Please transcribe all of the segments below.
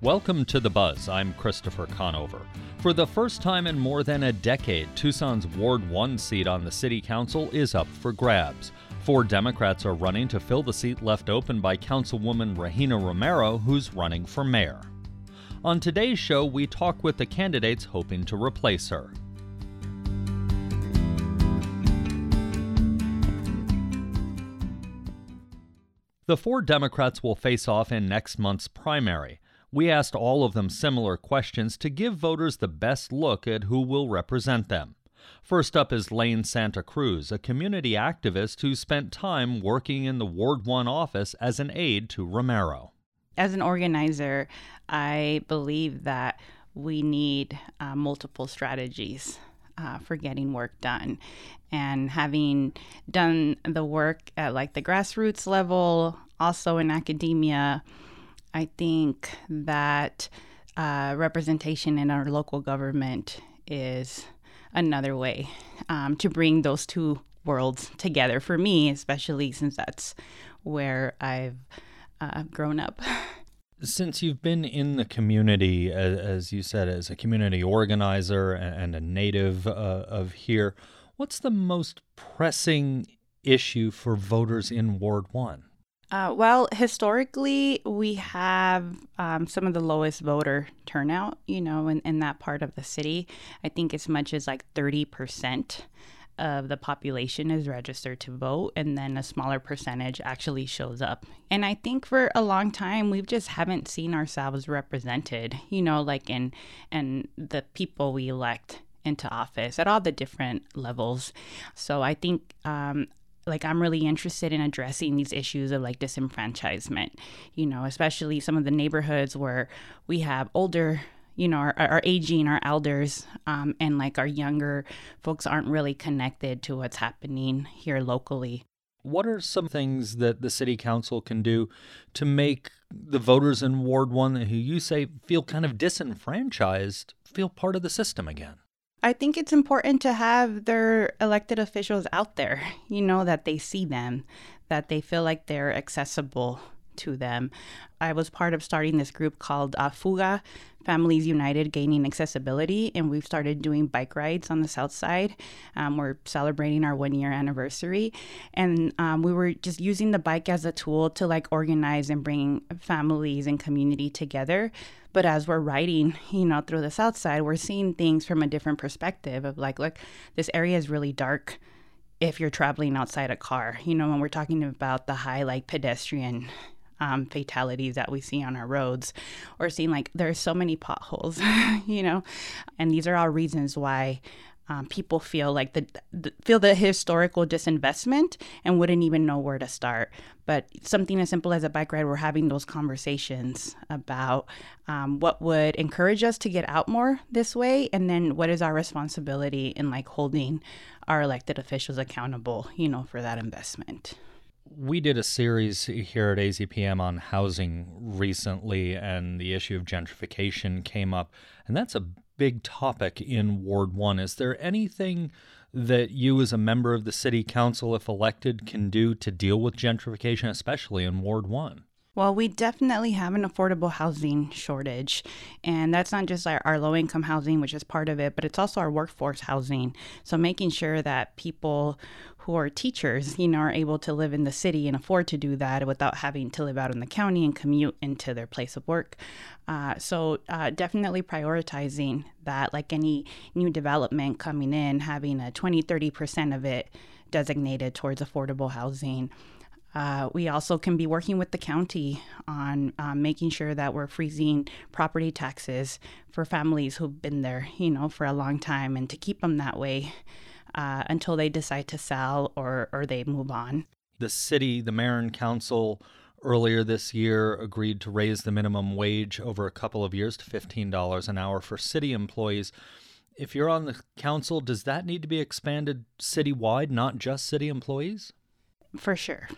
Welcome to The Buzz. I'm Christopher Conover. For the first time in more than a decade, Tucson's Ward 1 seat on the City Council is up for grabs. Four Democrats are running to fill the seat left open by Councilwoman Regina Romero, who's running for mayor. On today's show, we talk with the candidates hoping to replace her. The four Democrats will face off in next month's primary. We asked all of them similar questions to give voters the best look at who will represent them. First up is Lane Santa Cruz, a community activist who spent time working in the Ward 1 office as an aide to Romero. As an organizer, I believe that we need uh, multiple strategies uh, for getting work done. And having done the work at like the grassroots level, also in academia, I think that uh, representation in our local government is another way um, to bring those two worlds together for me, especially since that's where I've uh, grown up. Since you've been in the community, as, as you said, as a community organizer and a native uh, of here, what's the most pressing issue for voters in Ward 1? Uh, well, historically, we have um, some of the lowest voter turnout, you know, in, in that part of the city. I think as much as like 30% of the population is registered to vote, and then a smaller percentage actually shows up. And I think for a long time, we just haven't seen ourselves represented, you know, like in, in the people we elect into office at all the different levels. So I think um, like I'm really interested in addressing these issues of like disenfranchisement, you know, especially some of the neighborhoods where we have older you know, our, our aging, our elders, um, and like our younger folks aren't really connected to what's happening here locally. What are some things that the city council can do to make the voters in Ward 1 who you say feel kind of disenfranchised feel part of the system again? I think it's important to have their elected officials out there, you know, that they see them, that they feel like they're accessible to them. I was part of starting this group called uh, Fuga, Families United Gaining Accessibility, and we've started doing bike rides on the south side. Um, we're celebrating our one year anniversary, and um, we were just using the bike as a tool to like organize and bring families and community together. But as we're riding, you know, through the south side, we're seeing things from a different perspective of like, look, this area is really dark if you're traveling outside a car. You know, when we're talking about the high like pedestrian um, fatalities that we see on our roads or seeing like there's so many potholes, you know, and these are all reasons why um, people feel like the, the, feel the historical disinvestment and wouldn't even know where to start. But something as simple as a bike ride, we're having those conversations about um, what would encourage us to get out more this way, and then what is our responsibility in like holding our elected officials accountable, you know, for that investment we did a series here at AZPM on housing recently, and the issue of gentrification came up. And that's a big topic in Ward 1. Is there anything that you, as a member of the city council, if elected, can do to deal with gentrification, especially in Ward 1? Well, we definitely have an affordable housing shortage. And that's not just our, our low income housing, which is part of it, but it's also our workforce housing. So making sure that people who are teachers, you know, are able to live in the city and afford to do that without having to live out in the county and commute into their place of work. Uh, so uh, definitely prioritizing that, like any new development coming in, having a 20, 30% of it designated towards affordable housing. Uh, we also can be working with the county on um, making sure that we're freezing property taxes for families who've been there, you know, for a long time and to keep them that way uh, until they decide to sell or, or they move on. The city, the mayor and council earlier this year agreed to raise the minimum wage over a couple of years to $15 an hour for city employees. If you're on the council, does that need to be expanded citywide, not just city employees? For sure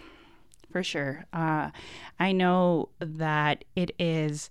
for sure. Uh, I know that it is,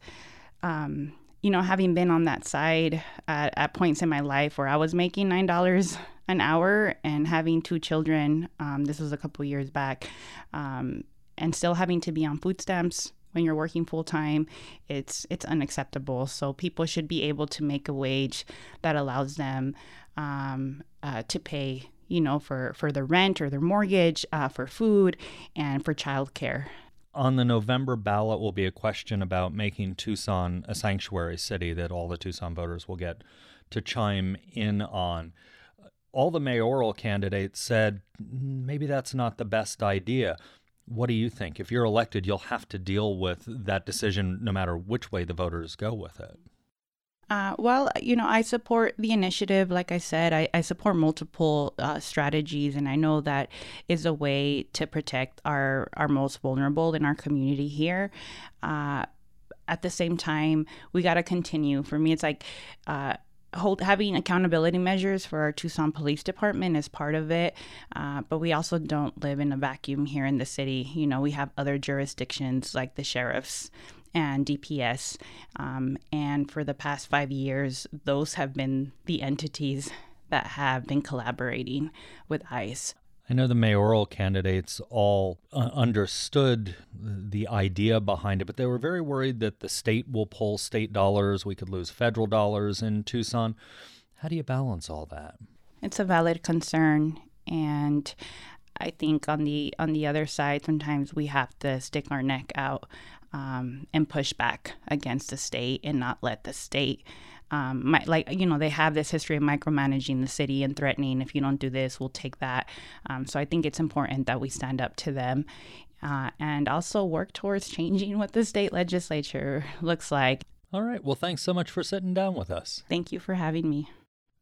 um, you know, having been on that side at, at, points in my life where I was making nine dollars an hour and having two children. Um, this was a couple years back, um, and still having to be on food stamps when you're working full time, it's it's unacceptable. So people should be able to make a wage that allows them um, uh, to pay, you know, for for their rent or their mortgage, uh, for food, and for childcare. On the November ballot will be a question about making Tucson a sanctuary city that all the Tucson voters will get to chime in on. All the mayoral candidates said maybe that's not the best idea. What do you think? If you're elected, you'll have to deal with that decision no matter which way the voters go with it. Uh, well, you know, I support the initiative. Like I said, I, I support multiple uh, strategies, and I know that is a way to protect our, our most vulnerable in our community here. Uh, at the same time, we got to continue. For me, it's like, uh, hold having accountability measures for our Tucson Police Department is part of it, uh, but we also don't live in a vacuum here in the city. You know, we have other jurisdictions like the sheriffs and DPS, um, and for the past five years, those have been the entities that have been collaborating with ICE. I know the mayoral candidates all uh, understood the idea behind it, but they were very worried that the state will pull state dollars. We could lose federal dollars in Tucson. How do you balance all that? It's a valid concern, and I think on the on the other side, sometimes we have to stick our neck out um, and push back against the state and not let the state um, my, like you know they have this history of micromanaging the city and threatening if you don't do this we'll take that. Um, so i think it's important that we stand up to them uh, and also work towards changing what the state legislature looks like. All right. Well thanks so much for sitting down with us. Thank you for having me.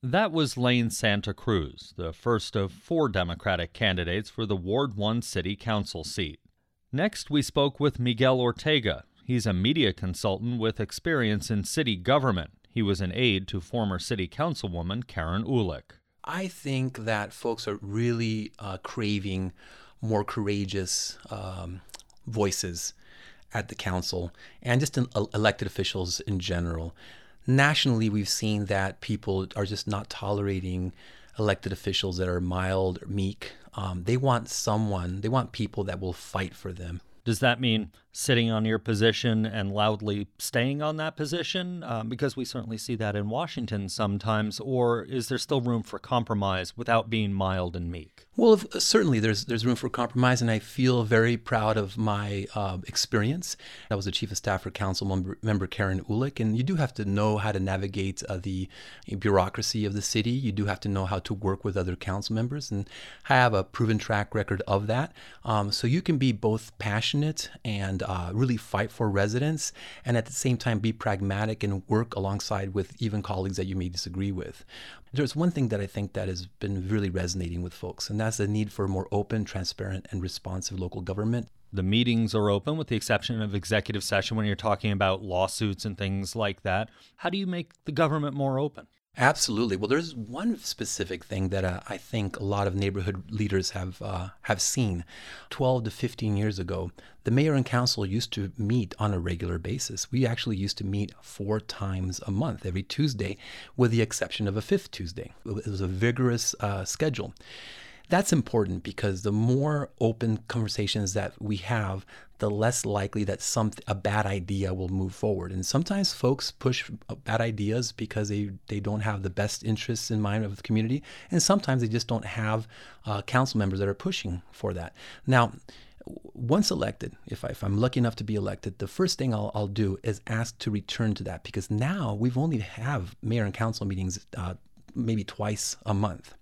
That was Lane Santa Cruz, the first of four Democratic candidates for the Ward 1 City Council seat. Next, we spoke with Miguel Ortega. He's a media consultant with experience in city government. He was an aide to former city councilwoman Karen Uhlich. I think that folks are really uh, craving more courageous um, voices at the council and just in, uh, elected officials in general. Nationally, we've seen that people are just not tolerating elected officials that are mild, meek. Um, they want someone, they want people that will fight for them. Does that mean sitting on your position and loudly staying on that position? Um, because we certainly see that in Washington sometimes. Or is there still room for compromise without being mild and meek? Well, certainly there's there's room for compromise, and I feel very proud of my uh, experience. I was the chief of staff for council member, member Karen Uhlich, and you do have to know how to navigate uh, the bureaucracy of the city. You do have to know how to work with other council members, and I have a proven track record of that. Um, so you can be both passionate and uh, really fight for residents, and at the same time be pragmatic and work alongside with even colleagues that you may disagree with. There's one thing that I think that has been really resonating with folks, and that's the need for more open, transparent, and responsive local government. The meetings are open with the exception of executive session when you're talking about lawsuits and things like that. How do you make the government more open? Absolutely. Well, there's one specific thing that uh, I think a lot of neighborhood leaders have uh, have seen. 12 to 15 years ago, the mayor and council used to meet on a regular basis. We actually used to meet four times a month, every Tuesday, with the exception of a fifth Tuesday. It was a vigorous uh, schedule. That's important because the more open conversations that we have, the less likely that some a bad idea will move forward. And sometimes folks push bad ideas because they, they don't have the best interests in mind of the community, and sometimes they just don't have uh, council members that are pushing for that. Now, once elected, if, I, am lucky enough to be elected, the first thing I'll, I'll, do is ask to return to that because now we've only have mayor and council meetings uh, maybe twice a month.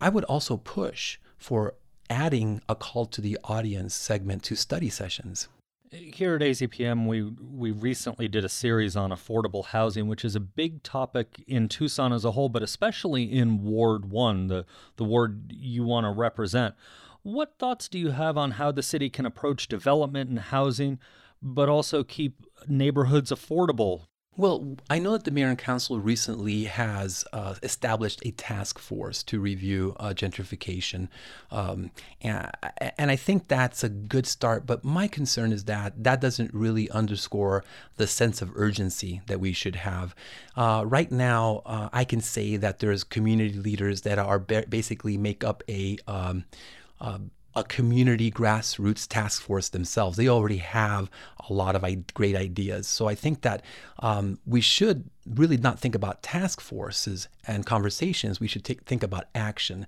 I would also push for adding a call to the audience segment to study sessions. Here at AZPM, we we recently did a series on affordable housing, which is a big topic in Tucson as a whole, but especially in Ward One, the the ward you want to represent. What thoughts do you have on how the city can approach development and housing, but also keep neighborhoods affordable well, I know that the mayor and council recently has uh, established a task force to review uh, gentrification, um, and, and I think that's a good start. But my concern is that that doesn't really underscore the sense of urgency that we should have. Uh, right now, uh, I can say that there's community leaders that are basically make up a um, uh, a community grassroots task force themselves. They already have a lot of great ideas. So I think that um, we should really not think about task forces and conversations. We should think about action.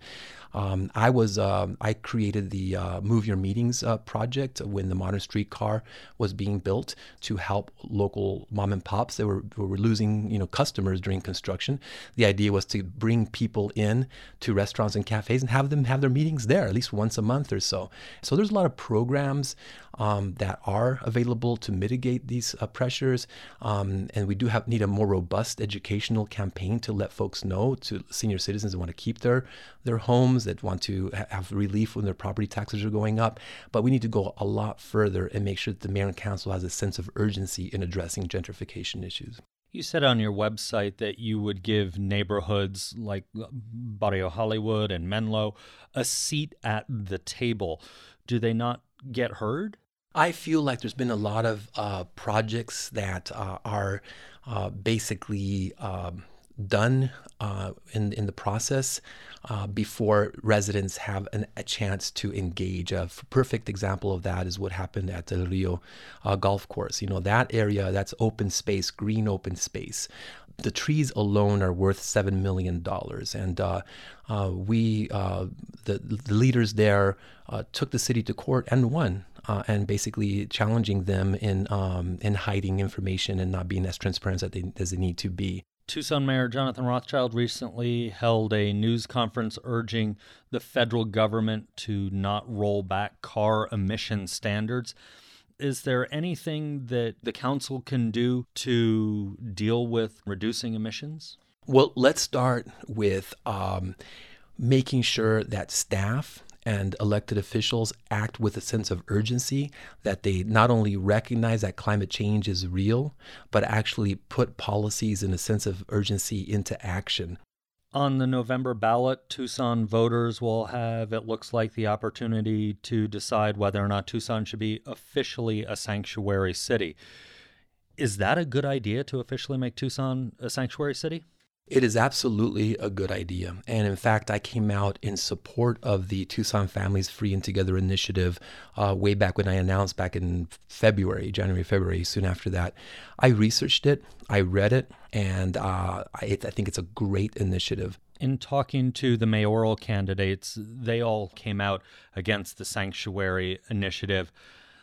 Um, I was um, I created the uh, Move Your Meetings uh, project when the modern streetcar was being built to help local mom and pops that were, were losing you know customers during construction. The idea was to bring people in to restaurants and cafes and have them have their meetings there at least once a month or so. So there's a lot of programs um, that are available to mitigate these uh, pressures, um, and we do have need a more robust educational campaign to let folks know to senior citizens that want to keep their their homes that want to ha- have relief when their property taxes are going up. But we need to go a lot further and make sure that the mayor and council has a sense of urgency in addressing gentrification issues. You said on your website that you would give neighborhoods like Barrio Hollywood and Menlo a seat at the table. Do they not get heard? I feel like there's been a lot of uh, projects that uh, are uh, basically um, done uh, in in the process uh, before residents have an, a chance to engage. A perfect example of that is what happened at the Rio uh, golf course. You know that area, that's open space, green open space. The trees alone are worth seven million dollars, and uh, uh, we, uh, the, the, leaders there, took the city to court and won. and basically challenging them in um, in hiding information and not being as transparent as they, as they need to be. Tucson Mayor Jonathan Rothschild recently held a news conference urging the federal government to not roll back car emission standards. Is there anything that the council can do to deal with reducing emissions? Well, let's start with um, making sure that staff and elected officials act with a sense of urgency that they not only recognize that climate change is real, but actually put policies in a sense of urgency into action. On the November ballot, Tucson voters will have, it looks like, the opportunity to decide whether or not Tucson should be officially a sanctuary city. Is that a good idea to officially make Tucson a sanctuary city? It is absolutely a good idea. And in fact, I came out in support of the Tucson Families Free and Together initiative uh, way back when I announced back in February, January, February, soon after that. I researched it, I read it, and uh, I, I think it's a great initiative. In talking to the mayoral candidates, they all came out against the sanctuary initiative.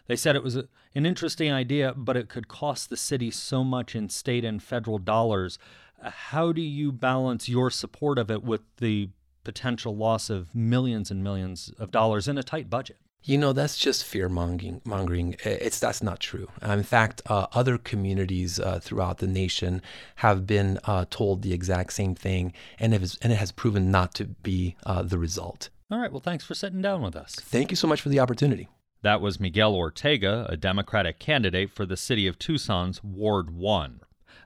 They said it was a, an interesting idea, but it could cost the city so much in state and federal dollars how do you balance your support of it with the potential loss of millions and millions of dollars in a tight budget? You know, that's just fear mongering. It's that's not true. In fact, uh, other communities uh, throughout the nation have been uh, told the exact same thing, and it, has, and it has proven not to be uh, the result. All right. Well, thanks for sitting down with us. Thank you so much for the opportunity. That was Miguel Ortega, a Democratic candidate for the city of Tucson's Ward 1.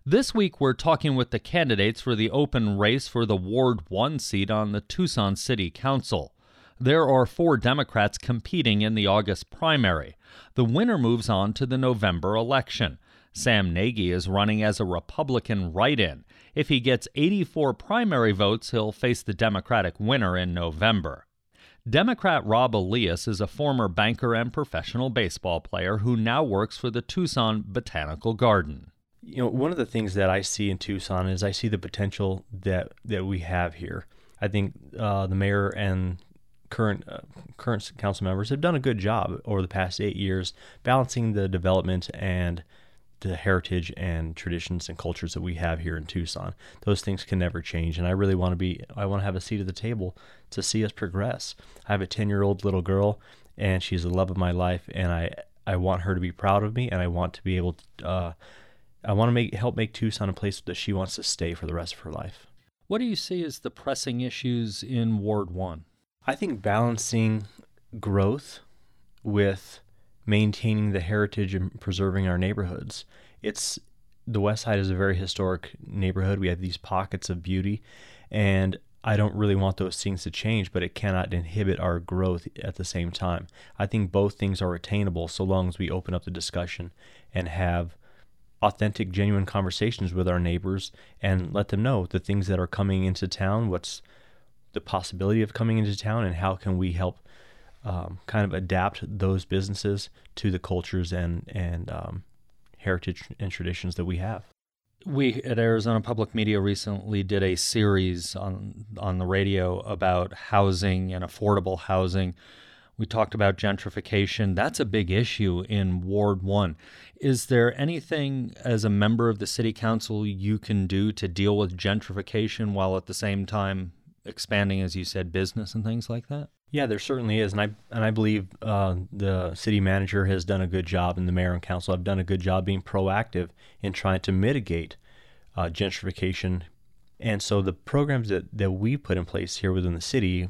This week, we're talking with the candidates for the open race for the Ward 1 seat on the Tucson City Council. There are four Democrats competing in the August primary. The winner moves on to the November election. Sam Nagy is running as a Republican write in. If he gets 84 primary votes, he'll face the Democratic winner in November. Democrat Rob Elias is a former banker and professional baseball player who now works for the Tucson Botanical Garden you know, one of the things that I see in Tucson is I see the potential that that we have here. I think uh, the mayor and current uh, current council members have done a good job over the past eight years balancing the development and the heritage and traditions and cultures that we have here in Tucson. Those things can never change, and I really want to be. I want to have a seat at the table to see us progress. I have a ten year old little girl, and she's the love of my life, and I I want her to be proud of me, and I want to be able to. Uh, I want to make help make Tucson a place that she wants to stay for the rest of her life. What do you see as the pressing issues in Ward 1? I think balancing growth with maintaining the heritage and preserving our neighborhoods. It's the West Side is a very historic neighborhood. We have these pockets of beauty and I don't really want those things to change, but it cannot inhibit our growth at the same time. I think both things are attainable so long as we open up the discussion and have authentic, genuine conversations with our neighbors and let them know the things that are coming into town, what's the possibility of coming into town, and how can we help um, kind of adapt those businesses to the cultures and and um, heritage and traditions that we have. We at Arizona Public Media recently did a series on on the radio about housing and affordable housing. We talked about gentrification. That's a big issue in Ward 1. Is there anything as a member of the city council you can do to deal with gentrification while at the same time expanding as you said business and things like that? Yeah, there certainly is, and I and I believe uh, the city manager has done a good job, and the mayor and council have done a good job being proactive in trying to mitigate uh, gentrification. And so the programs that that we put in place here within the city,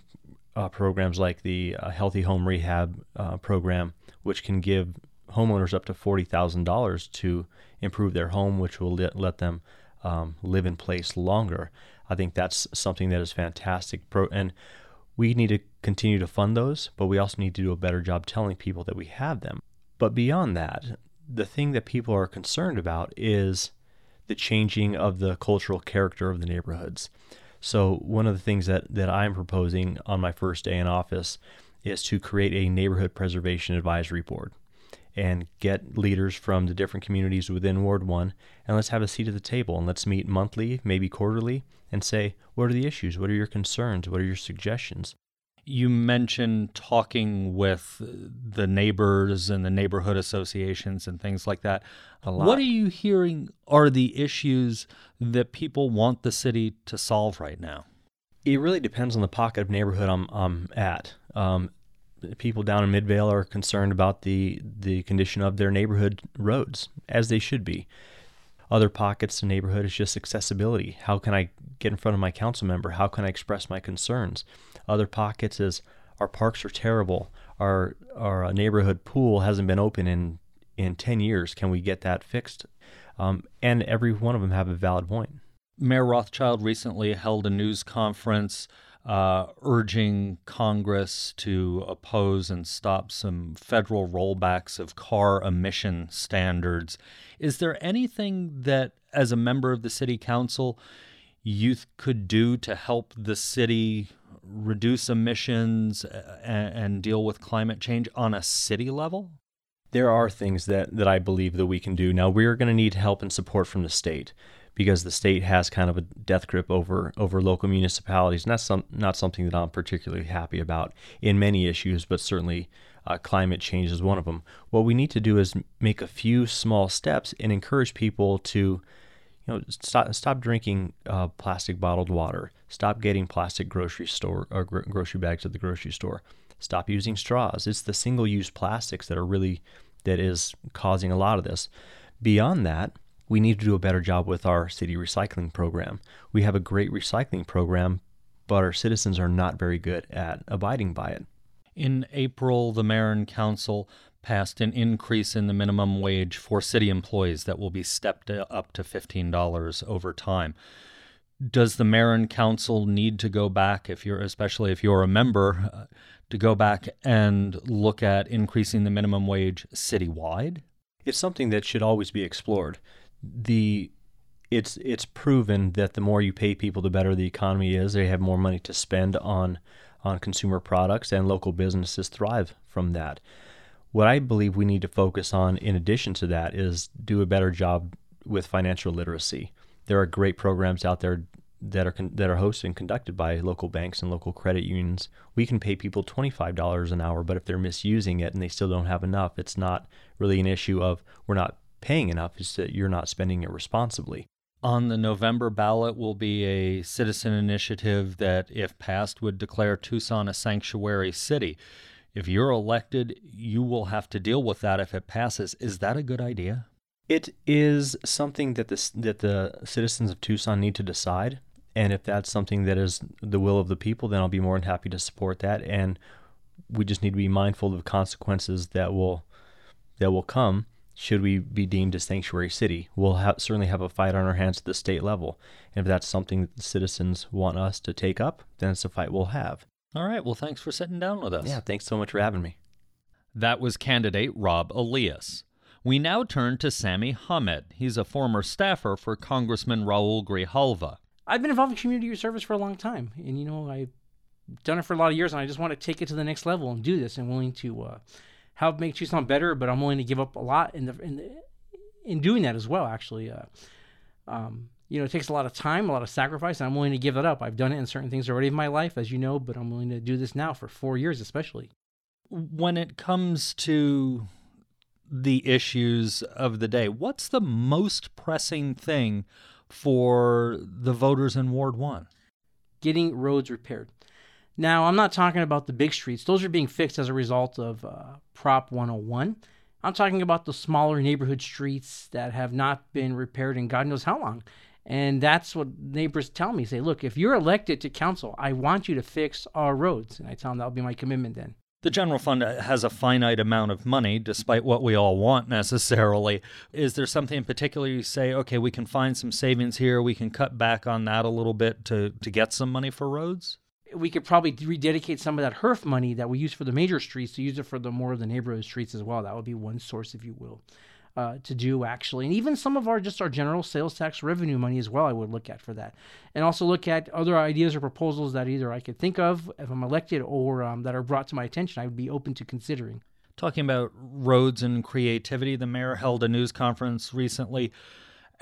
uh, programs like the uh, Healthy Home Rehab uh, program, which can give homeowners up to forty thousand dollars to improve their home, which will let, let them um, live in place longer. I think that's something that is fantastic. Pro- and we need to continue to fund those, but we also need to do a better job telling people that we have them. But beyond that, the thing that people are concerned about is the changing of the cultural character of the neighborhoods. So, one of the things that, that I'm proposing on my first day in office is to create a neighborhood preservation advisory board and get leaders from the different communities within Ward 1 and let's have a seat at the table and let's meet monthly, maybe quarterly, and say, what are the issues? What are your concerns? What are your suggestions? You mentioned talking with the neighbors and the neighborhood associations and things like that. A lot. What are you hearing are the issues that people want the city to solve right now? It really depends on the pocket of neighborhood I'm, I'm at. Um, people down in Midvale are concerned about the the condition of their neighborhood roads, as they should be. Other pockets the neighborhood is just accessibility. How can I get in front of my council member? How can I express my concerns? Other pockets is our parks are terrible. Our our neighborhood pool hasn't been open in in ten years. Can we get that fixed? Um, and every one of them have a valid point. Mayor Rothschild recently held a news conference uh, urging Congress to oppose and stop some federal rollbacks of car emission standards. Is there anything that, as a member of the city council, youth could do to help the city reduce emissions uh, and, and deal with climate change on a city level? There are things that, that I believe that we can do. Now, we're going to need help and support from the state because the state has kind of a death grip over over local municipalities, and that's some, not something that I'm particularly happy about in many issues, but certainly uh, climate change is one of them. What we need to do is make a few small steps and encourage people to, you know, stop stop drinking uh, plastic bottled water, stop getting plastic grocery store or gro- grocery bags at the grocery store, stop using straws. It's the single use plastics that are really that is causing a lot of this. Beyond that, we need to do a better job with our city recycling program. We have a great recycling program, but our citizens are not very good at abiding by it. In April, the mayor and council passed an increase in the minimum wage for city employees that will be stepped up to $15 over time. Does the mayor and council need to go back, if you're especially if you're a member, uh, to go back and look at increasing the minimum wage citywide? It's something that should always be explored the it's it's proven that the more you pay people, the better the economy is. They have more money to spend on on consumer products, and local businesses thrive from that. What I believe we need to focus on, in addition to that, is do a better job with financial literacy. There are great programs out there that are con- that are hosted and conducted by local banks and local credit unions. We can pay people twenty five dollars an hour, but if they're misusing it and they still don't have enough, it's not really an issue of we're not paying enough is that you're not spending it responsibly. On the November ballot will be a citizen initiative that, if passed, would declare Tucson a sanctuary city. If you're elected, you will have to deal with that if it passes. Is that a good idea? It is something that the, that the citizens of Tucson need to decide. And if that's something that is the will of the people, then I'll be more than happy to support that. And we just need to be mindful of the consequences that will that will come should we be deemed a sanctuary city. We'll have, certainly have a fight on our hands at the state level. And if that's something that the citizens want us to take up, then it's a fight we'll have. All right. Well, thanks for sitting down with us. Yeah, thanks so much for having me. That was candidate Rob Elias. We now turn to Sammy Hamed. He's a former staffer for Congressman Raul Grijalva. I've been involved in community service for a long time. And, you know, I've done it for a lot of years, and I just want to take it to the next level and do this, and willing to uh, help make Tucson better. But I'm willing to give up a lot in the in the, in doing that as well. Actually, uh, um, you know, it takes a lot of time, a lot of sacrifice, and I'm willing to give that up. I've done it in certain things already in my life, as you know, but I'm willing to do this now for four years, especially. When it comes to the issues of the day, what's the most pressing thing for the voters in Ward 1? Getting roads repaired. Now, I'm not talking about the big streets, those are being fixed as a result of uh, Prop 101. I'm talking about the smaller neighborhood streets that have not been repaired in God knows how long. And that's what neighbors tell me. Say, look, if you're elected to council, I want you to fix our roads. And I tell them that'll be my commitment then. The general fund has a finite amount of money, despite what we all want necessarily. Is there something in particular you say, okay, we can find some savings here, we can cut back on that a little bit to, to get some money for roads? We could probably rededicate some of that HURF money that we use for the major streets to use it for the more of the neighborhood streets as well. That would be one source, if you will, uh, to do actually, and even some of our just our general sales tax revenue money as well. I would look at for that, and also look at other ideas or proposals that either I could think of if I'm elected or um, that are brought to my attention. I would be open to considering. Talking about roads and creativity, the mayor held a news conference recently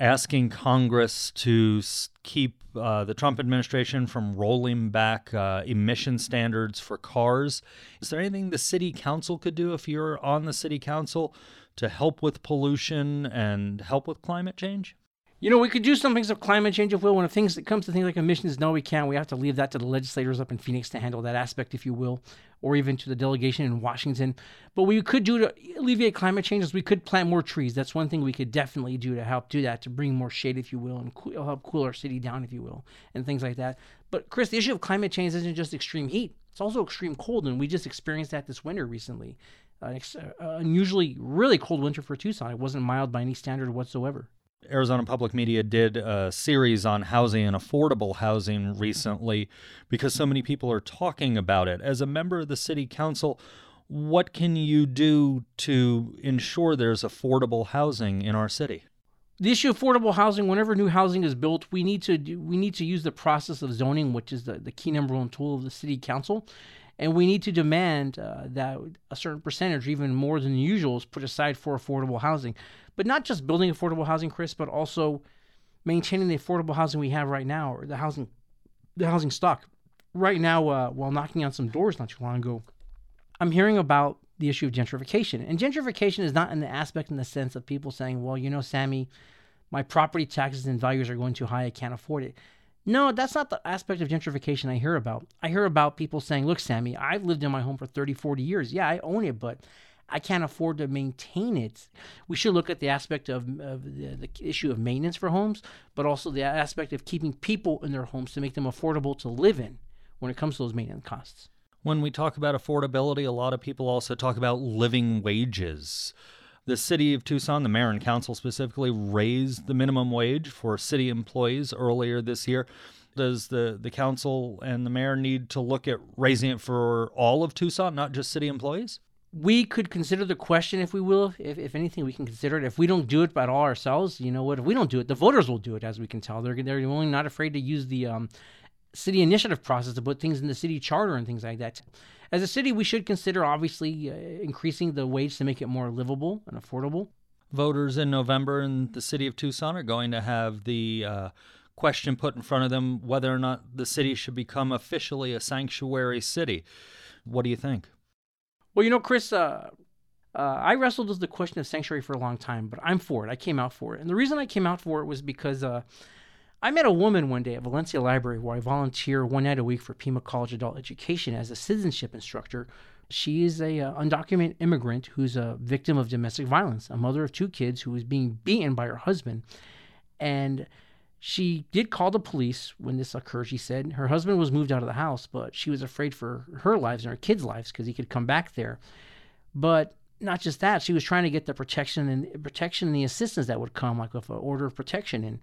asking Congress to keep uh, the Trump administration from rolling back uh, emission standards for cars. Is there anything the city council could do if you're on the city council to help with pollution and help with climate change? You know, we could do some things of climate change if we will. When it things it comes to things like emissions, no, we can't. We have to leave that to the legislators up in Phoenix to handle that aspect, if you will, or even to the delegation in Washington. But what we could do to alleviate climate change is we could plant more trees. That's one thing we could definitely do to help do that, to bring more shade, if you will, and help cool our city down, if you will, and things like that. But Chris, the issue of climate change isn't just extreme heat; it's also extreme cold, and we just experienced that this winter recently. An ex- uh, unusually really cold winter for Tucson. It wasn't mild by any standard whatsoever. Arizona Public Media did a series on housing and affordable housing recently because so many people are talking about it. As a member of the city council, what can you do to ensure there's affordable housing in our city? The issue of affordable housing, whenever new housing is built, we need to do, we need to use the process of zoning, which is the, the key number one tool of the city council. And we need to demand uh, that a certain percentage, even more than usual, is put aside for affordable housing but not just building affordable housing, Chris, but also maintaining the affordable housing we have right now, or the housing, the housing stock. Right now, uh, while knocking on some doors not too long ago, I'm hearing about the issue of gentrification. And gentrification is not in the aspect in the sense of people saying, well, you know, Sammy, my property taxes and values are going too high, I can't afford it. No, that's not the aspect of gentrification I hear about. I hear about people saying, look, Sammy, I've lived in my home for 30, 40 years. Yeah, I own it, but I can't afford to maintain it. We should look at the aspect of, of the, the, issue of maintenance for homes, but also the aspect of keeping people in their homes to make them affordable to live in when it comes to those maintenance costs. When we talk about affordability, a lot of people also talk about living wages. The city of Tucson, the mayor and council specifically, raised the minimum wage for city employees earlier this year. Does the, the council and the mayor need to look at raising it for all of Tucson, not just city employees? We could consider the question, if we will, if, if anything, we can consider it. If we don't do it at all ourselves, you know what? If we don't do it, the voters will do it, as we can tell. They're they're only not afraid to use the um, city initiative process to put things in the city charter and things like that. As a city, we should consider obviously uh, increasing the wage to make it more livable and affordable. Voters in November in the city of Tucson are going to have the uh, question put in front of them whether or not the city should become officially a sanctuary city. What do you think? Well, you know, Chris, uh, uh, I wrestled with the question of sanctuary for a long time, but I'm for it. I came out for it. And the reason I came out for it was because uh, I met a woman one day at Valencia Library where I volunteer one night a week for Pima College Adult Education as a citizenship instructor. She is a uh, undocumented immigrant who's a victim of domestic violence, a mother of two kids who was being beaten by her husband. And she did call the police when this occurred. She said her husband was moved out of the house, but she was afraid for her lives and her kids' lives because he could come back there. But not just that, she was trying to get the protection and protection and the assistance that would come, like with an order of protection. And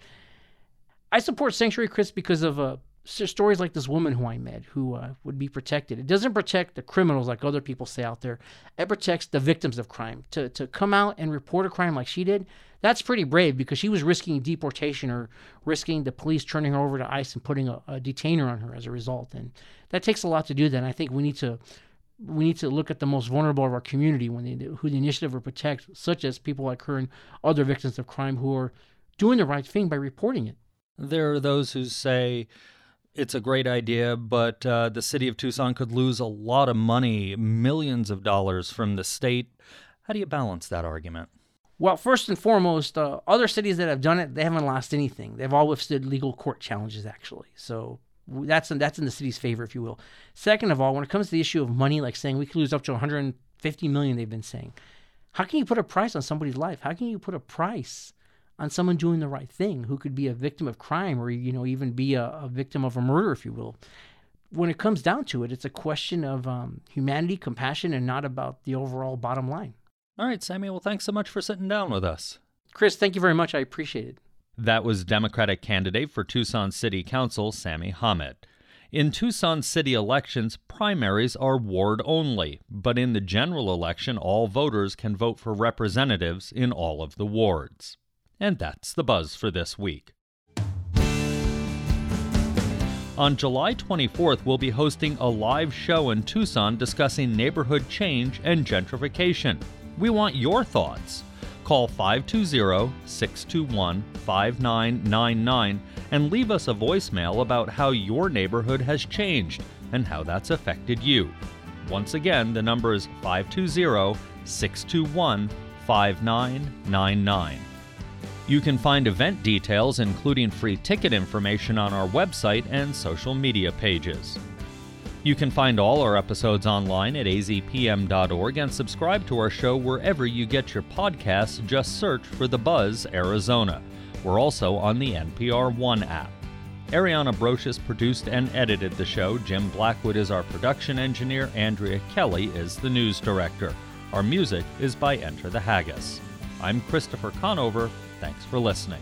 I support Sanctuary Chris because of uh, stories like this woman who I met who uh, would be protected. It doesn't protect the criminals like other people say out there. It protects the victims of crime. To to come out and report a crime like she did, That's pretty brave because she was risking deportation or risking the police turning her over to ICE and putting a, a detainer on her as a result. And that takes a lot to do that. And I think we need to we need to look at the most vulnerable of our community when they who the initiative will protect, such as people like her and other victims of crime who are doing the right thing by reporting it. There are those who say it's a great idea, but uh, the city of Tucson could lose a lot of money, millions of dollars from the state. How do you balance that argument? Well, first and foremost, uh, other cities that have done it, they haven't lost anything. They've all withstood legal court challenges, actually. So that's in, that's in the city's favor, if you will. Second of all, when it comes to the issue of money, like saying we could lose up to 150 million, they've been saying, how can you put a price on somebody's life? How can you put a price on someone doing the right thing who could be a victim of crime or you know even be a, a victim of a murder, if you will? When it comes down to it, it's a question of um, humanity, compassion, and not about the overall bottom line. All right, Sammy. Well, thanks so much for sitting down with us. Chris, thank you very much. I appreciate it. That was Democratic candidate for Tucson City Council, Sammy Hamed. In Tucson city elections, primaries are ward only, but in the general election, all voters can vote for representatives in all of the wards. And that's the buzz for this week. On July 24th, we'll be hosting a live show in Tucson discussing neighborhood change and gentrification. We want your thoughts. Call 520 621 5999 and leave us a voicemail about how your neighborhood has changed and how that's affected you. Once again, the number is 520 621 5999. You can find event details, including free ticket information, on our website and social media pages. You can find all our episodes online at azpm.org and subscribe to our show wherever you get your podcasts. Just search for The Buzz Arizona. We're also on the NPR One app. Ariana Brocious produced and edited the show. Jim Blackwood is our production engineer. Andrea Kelly is the news director. Our music is by Enter the Haggis. I'm Christopher Conover. Thanks for listening.